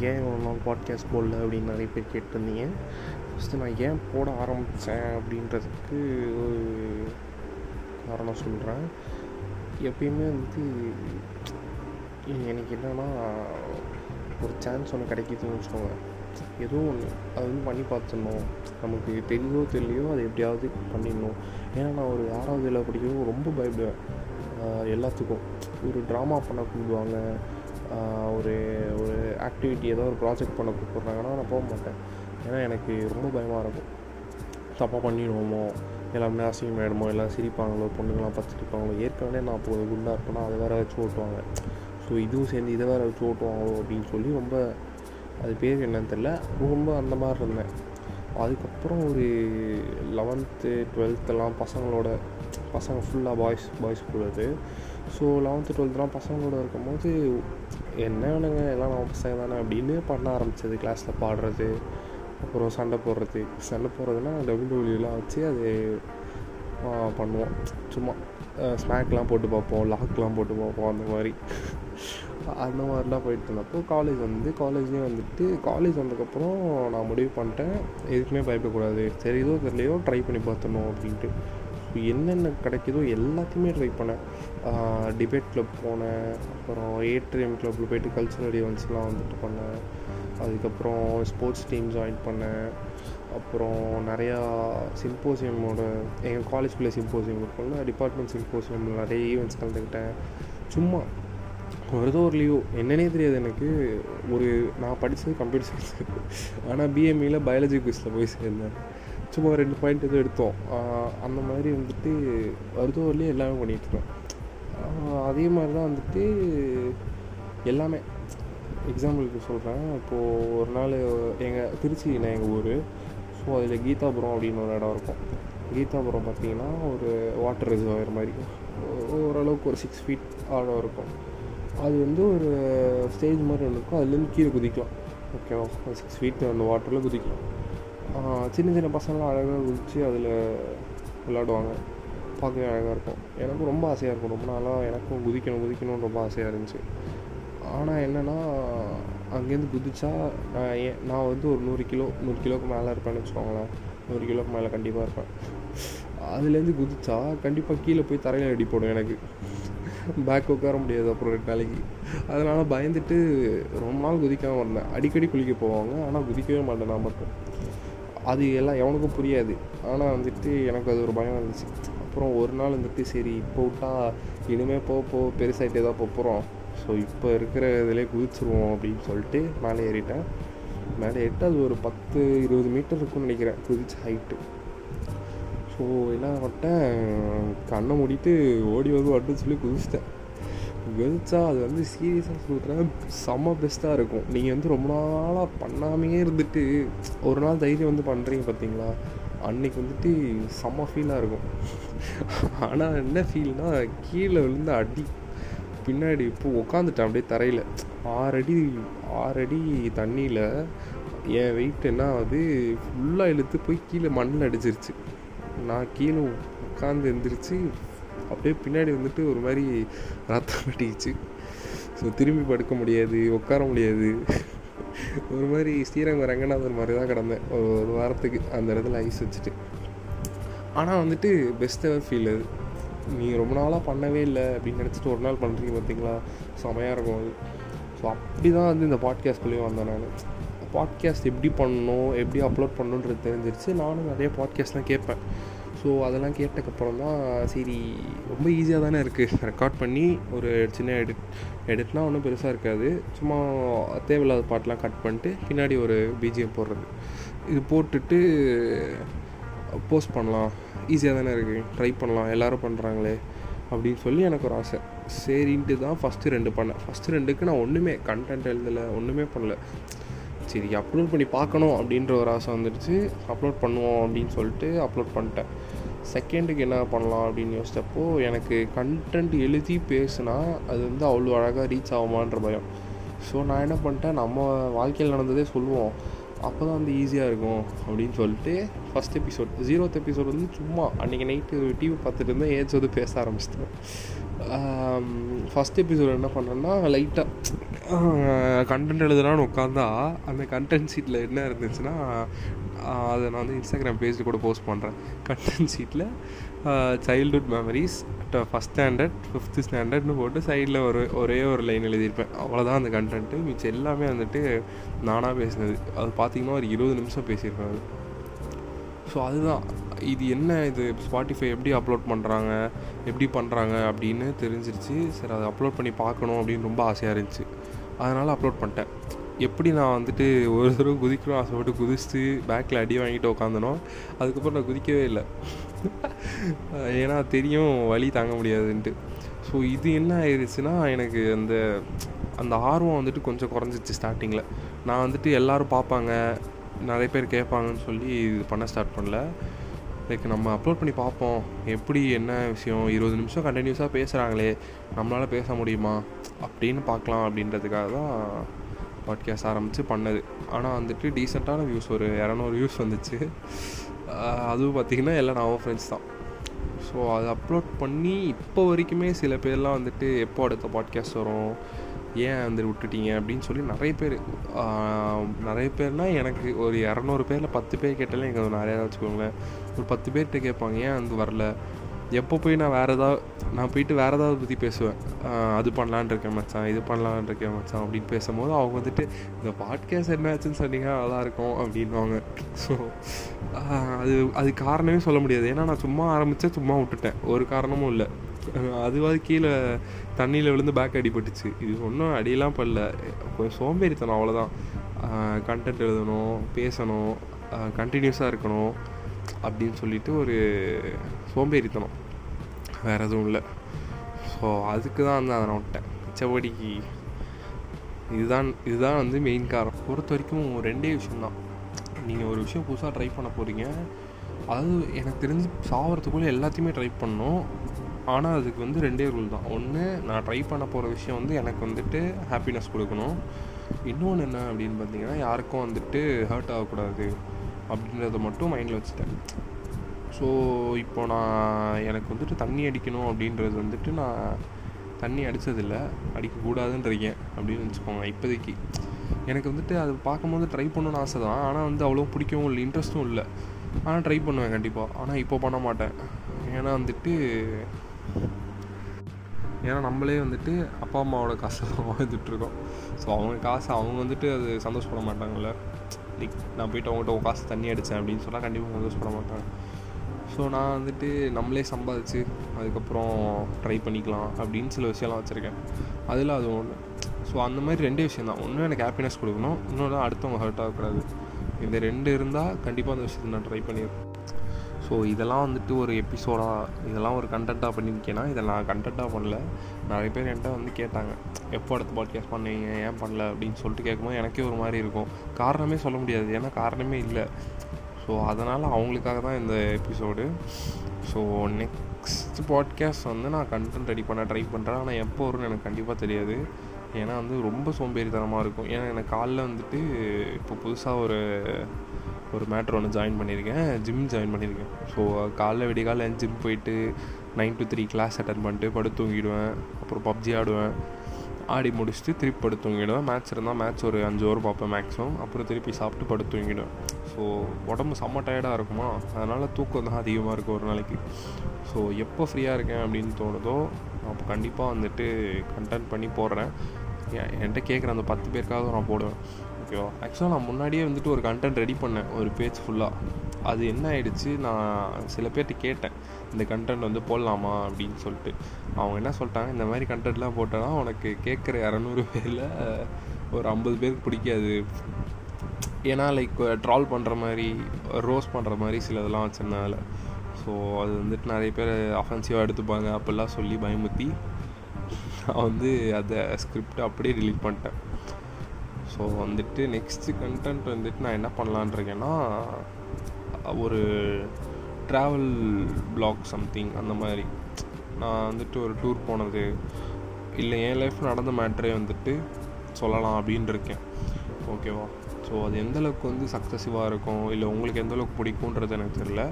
ஏன் இவ்வளோ நாள் பாட்காஸ்ட் போடல அப்படின்னு நிறைய பேர் கேட்டிருந்தீங்க? ஃபஸ்ட்டு நான் ஏன் போட ஆரம்பித்தேன் அப்படின்றதுக்கு ஒரு காரணம் சொல்கிறேன் எப்பயுமே வந்து எனக்கு என்னென்னா ஒரு சான்ஸ் ஒன்று கிடைக்கிதுன்னு வச்சுக்கோங்க. ஏதோ ஒன்று அது வந்து பண்ணி பார்த்துடணும். நமக்கு தெரியோ தெரியலையோ அதை எப்படியாவது பண்ணிடணும். ஏன்னா நான் ஒரு ஆறாவது இதில் படிக்கவும் ரொம்ப பயப்படுவேன். எல்லாத்துக்கும். ஒரு ட்ராமா பண்ண கூப்பிடுவாங்க. ஒரு ஒரு ஆக்டிவிட்டி ஏதோ ஒரு ப்ராஜெக்ட் பண்ண கூப்பிட்றாங்கன்னா நான் போக மாட்டேன். ஏன்னா எனக்கு ரொம்ப பயமாக இருக்கும். தப்பாக பண்ணிடுவோமோ? எல்லாமே அசிங்கமாயிடுமோ எல்லாம் சிரிப்பாங்களோ? பொண்ணுங்களாம் பார்த்து சிரிப்பாங்களோ ஏற்கனவே நான் இப்போ குண்டாக இருப்பேன்னா அதை வேறு வச்சு ஓட்டுவாங்க. ஸோ இதுவும் சேர்ந்து இதை வேறு வச்சு ஓட்டுவாங்களோ அப்படின்னு சொல்லி ரொம்ப அது பேர் என்னன்னு தெரில ரொம்ப அந்த மாதிரி இருந்தேன். அதுக்கப்புறம் ஒரு லெவன்த்து டுவெல்த்தெல்லாம் பசங்களோட பசங்க ஃபுல்லாக பாய்ஸ் பாய்ஸ் கூட அது. ஸோ லெவன்த்து டுவெல்த்துலாம் பசங்களோட இருக்கும்போது என்ன வேணுங்க எல்லாம் நம்ம பசங்க தானே அப்படின்னு பண்ண ஆரம்பித்தது கிளாஸில் பாடுறது அப்புறம் சண்டை போடுறது. சண்டை போடுறதுனா டபிள்யூடபிள்யூலாம் வச்சு அது பண்ணுவோம். சும்மா ஸ்நாக்லாம் போட்டு பார்ப்போம் லாக்லாம் போட்டு பார்ப்போம் அந்த மாதிரி. அந்த மாதிரிலாம் போயிட்டு இருந்தப்போ காலேஜ் வந்து காலேஜ்லேயும் வந்துட்டு காலேஜ் வந்ததுக்கப்புறம் நான் முடிவு பண்ணிட்டேன். எதுக்குமே பயப்படக்கூடாது. தெரியுதோ தெரியலையோ ட்ரை பண்ணி பார்த்தணும் அப்படின்ட்டு. என்னென்ன கிடைக்குதோ எல்லாத்தையுமே ட்ரை பண்ணேன். டிபேட் கிளப் போனேன். அப்புறம் ஏட்ரிஎம் கிளப்பில் போயிட்டு கல்ச்சுரல் ஈவெண்ட்ஸ்லாம் வந்துட்டு பண்ணேன். அதுக்கப்புறம் ஸ்போர்ட்ஸ் டீம் ஜாயின் பண்ணேன். அப்புறம் நிறையா சிம்போசியமோட எங்கள் காலேஜ்குள்ளே சிம்போசியம் இருக்கும்ல டிபார்ட்மெண்ட் சிம்போசியமில் நிறைய ஈவெண்ட்ஸ் கலந்துக்கிட்டேன். சும்மா வருதோ ஒரு லீவோ என்னன்னே தெரியாது எனக்கு. ஒரு நான் படித்தது கம்ப்யூட்டர் சயின்ஸ் ஆனால் பிஎம்இயில் பயாலஜி குவிஸில் போய் சேர்ந்தேன். சும்மா ரெண்டு பாயிண்ட் எதுவும் எடுத்தோம். அந்த மாதிரி வந்துட்டு வருதோர்லேயே எல்லாமே பண்ணிகிட்ருக்கோம் அதே மாதிரி தான் வந்துட்டு எல்லாமே. எக்ஸாம்பிளுக்கு சொல்கிறேன் இப்போது ஒரு நாள் எங்கள் திருச்சியில் எங்கள் ஊர். ஸோ அதில் கீதாபுரம் அப்படின்னு ஒரு இடம் இருக்கும். கீதாபுரம் பார்த்திங்கன்னா ஒரு வாட்டர் ரிசர்வாயர் மாதிரி. ஓரளவுக்கு ஒரு சிக்ஸ் ஃபீட் ஆழம் இருக்கும். அது வந்து ஒரு ஸ்டேஜ் மாதிரி ஒன்று இருக்கும். அதுலேருந்து கீழே குதிக்கலாம். ஓகேவா சிக்ஸ் ஃபீட் அந்த வாட்டரில் குதிக்கலாம். சின்ன சின்ன பசங்களாம் அழகாக குதித்து அதில் விளாடுவாங்க பார்க்கவே அழகாக இருக்கும். எனக்கும் ரொம்ப ஆசையாக இருக்கும். ரொம்ப நாளாக எனக்கும் குதிக்கணும் குதிக்கணும்னு ரொம்ப ஆசையாக இருந்துச்சு. ஆனால் என்னென்னா அங்கேருந்து குதிச்சா நான் ஏன் நான் வந்து ஒரு நூறு கிலோ நூறு கிலோவுக்கு மேலே இருப்பேன்னு வச்சுக்கோங்களேன். நூறு கிலோவுக்கு மேலே கண்டிப்பாக இருப்பேன். அதுலேருந்து குதிச்சா கண்டிப்பாக கீழே போய் தரையில் அடி போடும் எனக்கு. பேக் உட்கார முடியாது அப்புறம் ரெண்டு நாளைக்கு. அதனால் பயந்துட்டு ரொம்ப நாள் குதிக்காமல் இருந்தேன். அடிக்கடி குளிக்க போவாங்க. ஆனால் குதிக்கவே மாட்டேன் நான் மட்டும். அது எல்லாம் எவனுக்கும் புரியாது. ஆனால் வந்துட்டு எனக்கு அது ஒரு பயம் இருந்துச்சு அப்புறம் ஒரு நாள் வந்துட்டு சரி இப்போ விட்டால் இனிமேல் போக போக பெருசாகிட்டே தான் போகிறோம் ஸோ இப்போ இருக்கிற இதிலே குதிச்சிருவோம் அப்படின்னு சொல்லிட்டு மேலே ஏறிட்டேன். மேலே ஏறிட்டு அது ஒரு பத்து இருபது மீட்டர் இருக்கும்னு நினைக்கிறேன் குதிச்ச ஹைட்டு ஸோ என்ன பண்ணிட்டேன் கண்ணை மூடிட்டு ஓடி வந்து வரணும்னு சொல்லி குதிச்சிட்டேன். வெளிச்சா அது வந்து சீரியஸாக சொல்கிறேன் செம்ம பெஸ்ட்டாக இருக்கும். நீங்கள் வந்து ரொம்ப நாளாக பண்ணாமையே இருந்துட்டு ஒரு நாள் தைரியம் வந்து பண்ணுறீங்க பார்த்தீங்களா அன்னைக்கு வந்துட்டு செம்ம ஃபீலாக இருக்கும். ஆனால் என்ன ஃபீல்னால் கீழே விழுந்து அடி. பின்னாடி இப்போ உட்காந்துட்டேன் அப்படியே தரையில். ஆறடி ஆறடி தண்ணியில் என் வெயிட் என்ன ஆகுது ஃபுல்லாக இழுத்து போய் கீழே மண்ணில் அடிச்சிருச்சு. நான் கீழே உட்காந்து எழுந்திரிச்சு அப்படியே பின்னாடி வந்துட்டு ஒரு மாதிரி ரத்தம் கட்டிக்கிச்சு ஸோ திரும்பி படுக்க முடியாது உட்கார முடியாது. ஒரு மாதிரி ஸ்ரீரங்கம் ரங்கநாதர் மாதிரி தான் கிடந்தேன். ஒரு ஒரு வாரத்துக்கு அந்த இடத்துல ஐஸ் வச்சுட்டு. ஆனால் வந்துட்டு பெஸ்ட் எவர் ஃபீல் அது. நீங்கள் ரொம்ப நாளாக பண்ணவே இல்லை அப்படின்னு நினச்சிட்டு ஒரு நாள் பண்ணுறீங்க பார்த்தீங்களா செமையாக இருக்கும் அது. ஸோ அப்படி தான் வந்து இந்த பாட்காஸ்ட்குள்ளேயும் வந்தேன் நான். பாட்காஸ்ட் எப்படி பண்ணணும் எப்படி அப்லோட் பண்ணணுன்றது தெரிஞ்சிருச்சு. நானும் நிறைய பாட்காஸ்ட்லாம் கேட்பேன். ஸோ அதெல்லாம் கேட்டக்கப்புறம் தான் சரி ரொம்ப ஈஸியாக தானே இருக்குது ரெக்கார்ட் பண்ணி ஒரு சின்ன எடிட் எடிட்னா ஒன்றும் பெருசாக இருக்காது. சும்மா தேவையில்லாத பாட்டெலாம் கட் பண்ணிட்டு பின்னாடி ஒரு பிஜிஎம் போடுறது. இது போட்டுட்டு போஸ்ட் பண்ணலாம். ஈஸியாக தானே இருக்குது ட்ரை பண்ணலாம். எல்லோரும் பண்ணுறாங்களே அப்படின்னு சொல்லி எனக்கு ஒரு ஆசை. சரின்ட்டு தான் ஃபஸ்ட்டு ரெண்டு பண்ணேன். ஃபஸ்ட்டு ரெண்டுக்கு நான் ஒன்றுமே கண்டென்ட் எழுதலை ஒன்றுமே பண்ணல. சரி அப்லோட் பண்ணி பார்க்கணும் அப்படின்ற ஒரு ஆசை வந்துடுச்சு. அப்லோட் பண்ணுவோம் அப்படின்னு சொல்லிட்டு அப்லோட் பண்ணிட்டேன். செகண்டுக்கு என்ன பண்ணலாம் அப்படின்னு யோசித்தப்போ எனக்கு கண்டென்ட் எழுதி பேசுனா அது வந்து அவ்வளோ அழகாக ரீச் ஆகுமான்ற பயம். ஸோ நான் என்ன பண்ணிட்டேன் நம்ம வாழ்க்கையில் நடந்ததே சொல்லுவோம். அப்போ தான் வந்து ஈஸியாக இருக்கும் அப்படின்னு சொல்லிட்டு ஃபஸ்ட் எபிசோட் ஜீரோத் எபிசோட் வந்து சும்மா அன்றைக்கி நைட்டு டிவி பார்த்துட்டு இருந்தேன் ஏதாச்சும் வந்து பேச ஆரம்பிச்சிட்டேன். ஃபஸ்ட் எபிசோட் என்ன பண்ணேன்னா லைட்டாக கண்டென்ட் எழுதுனான்னு உட்காந்தா அந்த கண்டென்ட் சீட்டில் என்ன இருந்துச்சுன்னா அதை நான் வந்து இன்ஸ்டாகிராம் பேஜில் கூட போஸ்ட் பண்ணுறேன் கண்டென்ட் சீட்டில் childhood memories first standard fifth ஸ்டாண்டர்ட்னு போட்டு சைடில் ஒரு ஒரே ஒரு லைன் எழுதியிருப்பேன். அவ்வளோதான் அந்த கண்டென்ட்டு மிச்சம் எல்லாமே வந்துட்டு நானாக பேசினது. அது பார்த்திங்கன்னா ஒரு இருபது நிமிஷம் பேசியிருப்பேன் அது. ஸோ அதுதான். இது என்ன இது? ஸ்பாட்டிஃபை எப்படி அப்லோட் பண்ணுறாங்க எப்படி பண்ணுறாங்க அப்படின்னு தெரிஞ்சிருச்சு. சரி அதை அப்லோட் பண்ணி பார்க்கணும் அப்படின்னு ரொம்ப ஆசையாக இருந்துச்சு. அதனால் அப்லோட் பண்ணிட்டேன். எப்படி நான் வந்துட்டு ஒரு தடவை குதிக்கணும் ஆசைப்பட்டு குதிச்சுட்டு பேக்கில் அடி வாங்கிட்டு உட்காந்தனோ அதுக்கப்புறம் நான் குதிக்கவே இல்லை. ஏன்னா தெரியும் வழி தாங்க முடியாதுன்ட்டு. ஸோ இது என்ன ஆயிடுச்சுன்னா எனக்கு அந்த அந்த ஆர்வம் வந்துட்டு கொஞ்சம் குறைஞ்சிச்சு ஸ்டார்டிங்கில் நான் வந்துட்டு எல்லோரும் பார்ப்பாங்க நிறைய பேர் கேட்பாங்கன்னு சொல்லி இது பண்ண ஸ்டார்ட் பண்ணல. லைக் நம்ம அப்லோட் பண்ணி பார்ப்போம். எப்படி என்ன விஷயம்? இருபது நிமிஷம் கண்டினியூஸாக பேசுகிறாங்களே நம்மளால் பேச முடியுமா? அப்படின்னு பார்க்கலாம் அப்படின்றதுக்காக தான் பாட்காஸ்ட் ஆரம்பித்து பண்ணது. ஆனால் வந்துட்டு டீசெண்டான வியூஸ் ஒரு இரநூறு வியூஸ் வந்துச்சு. அதுவும் பார்த்திங்கன்னா எல்லாம் நான் ஃப்ரெண்ட்ஸ் தான். ஸோ அதை அப்லோட் பண்ணி இப்போ வரைக்குமே சில பேர்லாம் வந்துட்டு எப்போ அடுத்த பாட்காஸ்ட் வரும்? ஏன் வந்து விட்டுட்டீங்க? அப்படின்னு சொல்லி நிறைய பேர் நிறைய பேர்னால் எனக்கு ஒரு இரநூறு பேரில் பத்து பேர் கேட்டாலே எனக்கு நிறையா வச்சுக்கோங்களேன். ஒரு பத்து பேர்கிட்ட கேட்பாங்க ஏன் வந்து வரல? எப்போ போய் நான் வேறு ஏதாவது நான் போயிட்டு வேறு ஏதாவது பற்றி பேசுவேன். அது பண்ணலான் இருக்கேன் மச்சான் இது பண்ணலான் இருக்கேன் மச்சான் அப்படின்னு பேசும்போது அவங்க வந்துட்டு இந்த பாட்காஸ்ட் என்னாச்சுன்னு சொன்னீங்கன்னா நல்லா இருக்கும் அப்படின்வாங்க ஸோ அது அது காரணமே சொல்ல முடியாது. ஏன்னா நான் சும்மா ஆரம்பித்தேன் சும்மா விட்டுட்டேன். ஒரு காரணமும் இல்லை. அதுவாது கீழே தண்ணியில் விழுந்து பேக் அடிபட்டுச்சு. இது ஒன்றும் அடியெல்லாம் படல கொஞ்சம் சோம்பேறித்தனம் அவ்வளோதான் கண்டென்ட் எழுதணும் பேசணும் கண்டினியூஸாக இருக்கணும் அப்படின்னு சொல்லிட்டு ஒரு சோம்பேறித்தனம். வேறு எதுவும் இல்லை. ஸோ அதுக்கு தான் வந்து அதை நான் விட்டேன். மிச்சபடி இதுதான் இதுதான் வந்து மெயின் காரணம். பொறுத்த வரைக்கும் ரெண்டே விஷயம்தான் நீங்கள் ஒரு விஷயம் புதுசாக ட்ரை பண்ண போகிறீங்க அதாவது எனக்கு தெரிஞ்சு சாகிறதுக்குள்ளே எல்லாத்தையுமே ட்ரை பண்ணோம். ஆனால் அதுக்கு வந்து ரெண்டே ரூல் தான். ஒன்று நான் ட்ரை பண்ண போகிற விஷயம் வந்து எனக்கு வந்துட்டு ஹாப்பினஸ் கொடுக்கணும். இன்னொன்று என்ன அப்படின்னு பார்த்தீங்கன்னா யாருக்கும் வந்துட்டு ஹர்ட் ஆகக்கூடாது அப்படின்றத மட்டும் மைண்டில் வச்சுட்டேன். ஸோ இப்போ நான் எனக்கு வந்துட்டு தண்ணி அடிக்கணும் அப்படின்றது வந்துட்டு நான் தண்ணி அடித்ததில்லை அடிக்கக்கூடாதுன்றிருக்கேன் அப்படின்னு வச்சுக்கோங்க. இப்போதைக்கு எனக்கு வந்துட்டு அது பார்க்கும்போது ட்ரை பண்ணணும்னு ஆசை தான் ஆனால் வந்து அவ்வளோ பிடிக்கவும் இல்லை இன்ட்ரெஸ்ட்டும் இல்லை. ஆனால் ட்ரை பண்ணுவேன் கண்டிப்பாக ஆனால் இப்போ பண்ண மாட்டேன். ஏன்னா வந்துட்டு ஏன்னா நம்மளே வந்துட்டு அப்பா அம்மாவோட காசை வாழ்ந்துட்டுருக்கோம் ஸோ அவங்க காசு அவங்க வந்துட்டு அது சந்தோஷப்பட மாட்டாங்கல்ல. லைக் நான் போயிட்டு அவங்ககிட்ட காசு தண்ணி அடித்தேன் அப்படின்னு சொன்னால் கண்டிப்பாக சந்தோஷப்பட மாட்டாங்க. ஸோ நான் வந்துட்டு நம்மளே சம்பாதிச்சு அதுக்கப்புறம் ட்ரை பண்ணிக்கலாம் அப்படின்னு சில விஷயம்லாம் வச்சுருக்கேன். அதில் அது ஒன்று ஸோ அந்த மாதிரி ரெண்டே விஷயம் தான். ஒன்று எனக்கு ஹாப்பினஸ் கொடுக்கணும். இன்னொன்று அடுத்தவங்க ஹர்ட் ஆகக்கூடாது. இந்த ரெண்டு இருந்தால் கண்டிப்பாக அந்த விஷயத்தை நான் ட்ரை பண்ணியிருக்கேன் ஸோ இதெல்லாம் வந்துட்டு ஒரு எபிசோடாக இதெல்லாம் ஒரு கண்டென்ட்டாக பண்ணியிருக்கேன்னா இதை நான் கண்டென்ட்டாக பண்ணல. நிறைய பேர் என்கிட்ட வந்து கேட்டாங்க. எப்போ அடுத்த பாட்காஸ்ட் பண்ணுவீங்க ஏன் பண்ணல? அப்படின்னு சொல்லிட்டு கேட்கும்போது எனக்கே ஒரு மாதிரி இருக்கும். காரணமே சொல்ல முடியாது. ஏன்னா காரணமே இல்லை. ஸோ அதனால் அவங்களுக்காக தான் இந்த எபிசோடு ஸோ நெக்ஸ்ட் பாட்காஸ்ட் வந்து நான் கண்டென்ட் ரெடி பண்ண ட்ரை பண்ணுறேன் ஆனால் எப்போ வரும்னு எனக்கு கண்டிப்பாக தெரியாது. ஏன்னா வந்து ரொம்ப சோம்பேறித்தனமாக இருக்கும். ஏன்னா எனக்கு காலைல வந்துட்டு இப்போ புதுசாக ஒரு ஒரு மேட்ரு ஒன்று ஜாயின் பண்ணியிருக்கேன். ஜிம் ஜாயின் பண்ணியிருக்கேன். ஸோ காலைல விடிய காலைல ஜிம் போயிட்டு nine to three class attend பண்ணிட்டு படுத்து தூங்கிடுவேன். அப்புறம் பப்ஜி ஆடுவேன். ஆடி முடிச்சுட்டு திருப்பி படுத்து தூங்கிடுவேன். மேட்ச் இருந்தால் மேட்ச் ஒரு அஞ்சு ஓவர் பார்ப்பேன் மேக்ஸிமம் அப்புறம் திருப்பி சாப்பிட்டு படுத்து தூங்கிடுவேன். ஸோ உடம்பு செம்ம டயர்டாக இருக்குமா? அதனால் தூக்கம் தான் அதிகமாக இருக்கும் ஒரு நாளைக்கு. ஸோ எப்போ ஃப்ரீயாக இருக்கேன் அப்படின்னு தோணுதோ அப்போ கண்டிப்பாக வந்துட்டு கண்டென்ட் பண்ணி போடுறேன். என்கிட்ட கேட்குற அந்த பத்து பேருக்காக நான் போடுவேன். ஓகேவா ஆக்சுவலாக நான் முன்னாடியே வந்துட்டு ஒரு கண்டென்ட் ரெடி பண்ணேன் ஒரு பேஜ் ஃபுல்லாக அது என்ன ஆயிடுச்சு? நான் சில பேர்கிட்ட கேட்டேன் இந்த கண்டென்ட் வந்து போடலாமா அப்படின்னு சொல்லிட்டு. அவங்க என்ன சொல்லிட்டாங்க? இந்த மாதிரி கண்டென்ட்லாம் போட்டோன்னா உனக்கு கேட்குற இரநூறு பேரில் ஒரு ஐம்பது பேருக்கு பிடிக்காது. ஏன்னா லைக் ட்ரால் பண்ணுற மாதிரி ரோஸ் பண்ணுற மாதிரி சிலதெல்லாம் வச்சுருந்தால ஸோ அது வந்துட்டு நிறைய பேர் அஃபென்சிவாக எடுத்துப்பாங்க. அப்படிலாம் சொல்லி பயமுத்தி நான் வந்து அதை ஸ்கிரிப்ட் அப்படியே ரிலீட் பண்ணிட்டேன். ஸோ வந்துட்டு நெக்ஸ்ட்டு கண்டென்ட் வந்துட்டு நான் என்ன பண்ணலான் இருக்கேன்னா ஒரு ட்ராவல் பிளாக் சம்திங் அந்த மாதிரி. நான் வந்துட்டு ஒரு டூர் போனது. இல்லை என் லைஃப் நடந்த மேட்ரே வந்துட்டு சொல்லலாம் அப்படின்னு இருக்கேன். ஓகேவா ஸோ அது எந்தளவுக்கு வந்து சக்ஸஸிவாக இருக்கும் இல்லை உங்களுக்கு எந்தளவுக்கு பிடிக்குன்றது எனக்கு தெரியல.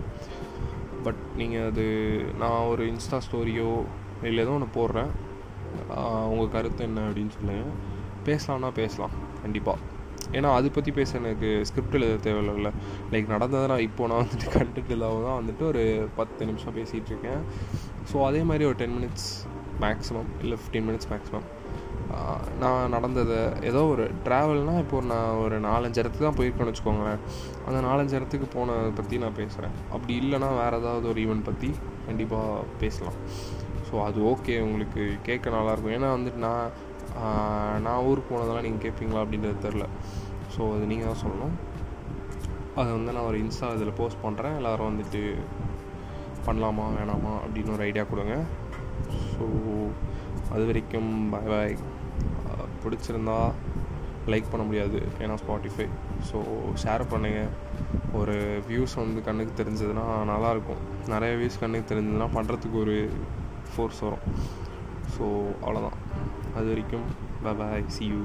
பட் நீங்கள் அது நான் ஒரு இன்ஸ்டா ஸ்டோரியோ இல்லை ஏதோ ஒன்று போடுறேன். உங்கள் கருத்து என்ன அப்படின்னு சொல்லுங்கள் பேசலாம்னா பேசலாம் கண்டிப்பாக ஏன்னா அதை பற்றி பேச எனக்கு ஸ்கிரிப்ட் எழுத தேவையில்ல லைக் நடந்ததை நான் இப்போ நான் வந்துட்டு கண்டென்ட் இல்லாமல் தான் வந்துட்டு ஒரு பத்து நிமிஷம் பேசிகிட்ருக்கேன் ஸோ அதே மாதிரி ஒரு டென் மினிட்ஸ் மேக்ஸிமம் இல்லை ஃபிஃப்டீன் மினிட்ஸ் மேக்ஸிமம் நான் நடந்ததை ஏதோ ஒரு ட்ராவல்னால் இப்போ நான் ஒரு நாலஞ்சு இடத்துக்கு தான் போயிருக்கேன்னு வச்சுக்கோங்களேன். அந்த நாலஞ்சு இடத்துக்கு போனதை பற்றி நான் பேசுகிறேன் அப்படி இல்லைனா வேறு ஏதாவது ஒரு ஈவெண்ட் பற்றி கண்டிப்பாக பேசலாம். ஸோ அது ஓகே உங்களுக்கு கேட்க நல்லாயிருக்கும் ஏன்னா வந்துட்டு நான் நான் ஊருக்கு போனதெல்லாம் நீங்கள் கேட்பீங்களா அப்படின்றது தெரில ஸோ அது நீங்கள் தான் சொல்லணும். அதை வந்து நான் ஒரு இன்ஸ்டா இதில் போஸ்ட் பண்ணுறேன் எல்லோரும் வந்துட்டு பண்ணலாமா வேணாமா அப்படின்னு ஒரு ஐடியா கொடுங்க. ஸோ அது வரைக்கும் பாய் பாய் பிடிச்சிருந்தா லைக் பண்ண முடியாது. ஏன்னா ஸ்பாட்டிஃபை ஸோ ஷேர் பண்ணுங்கள் ஒரு வியூஸ் வந்து கண்ணுக்கு தெரிஞ்சதுன்னா நல்லாயிருக்கும். நிறைய வியூஸ் கண்ணுக்கு தெரிஞ்சதுன்னா பண்ணுறதுக்கு ஒரு ஃபோர்ஸ் வரும். ஸோ அவ்வளோதான் அது வரைக்கும் பாய் சி யூ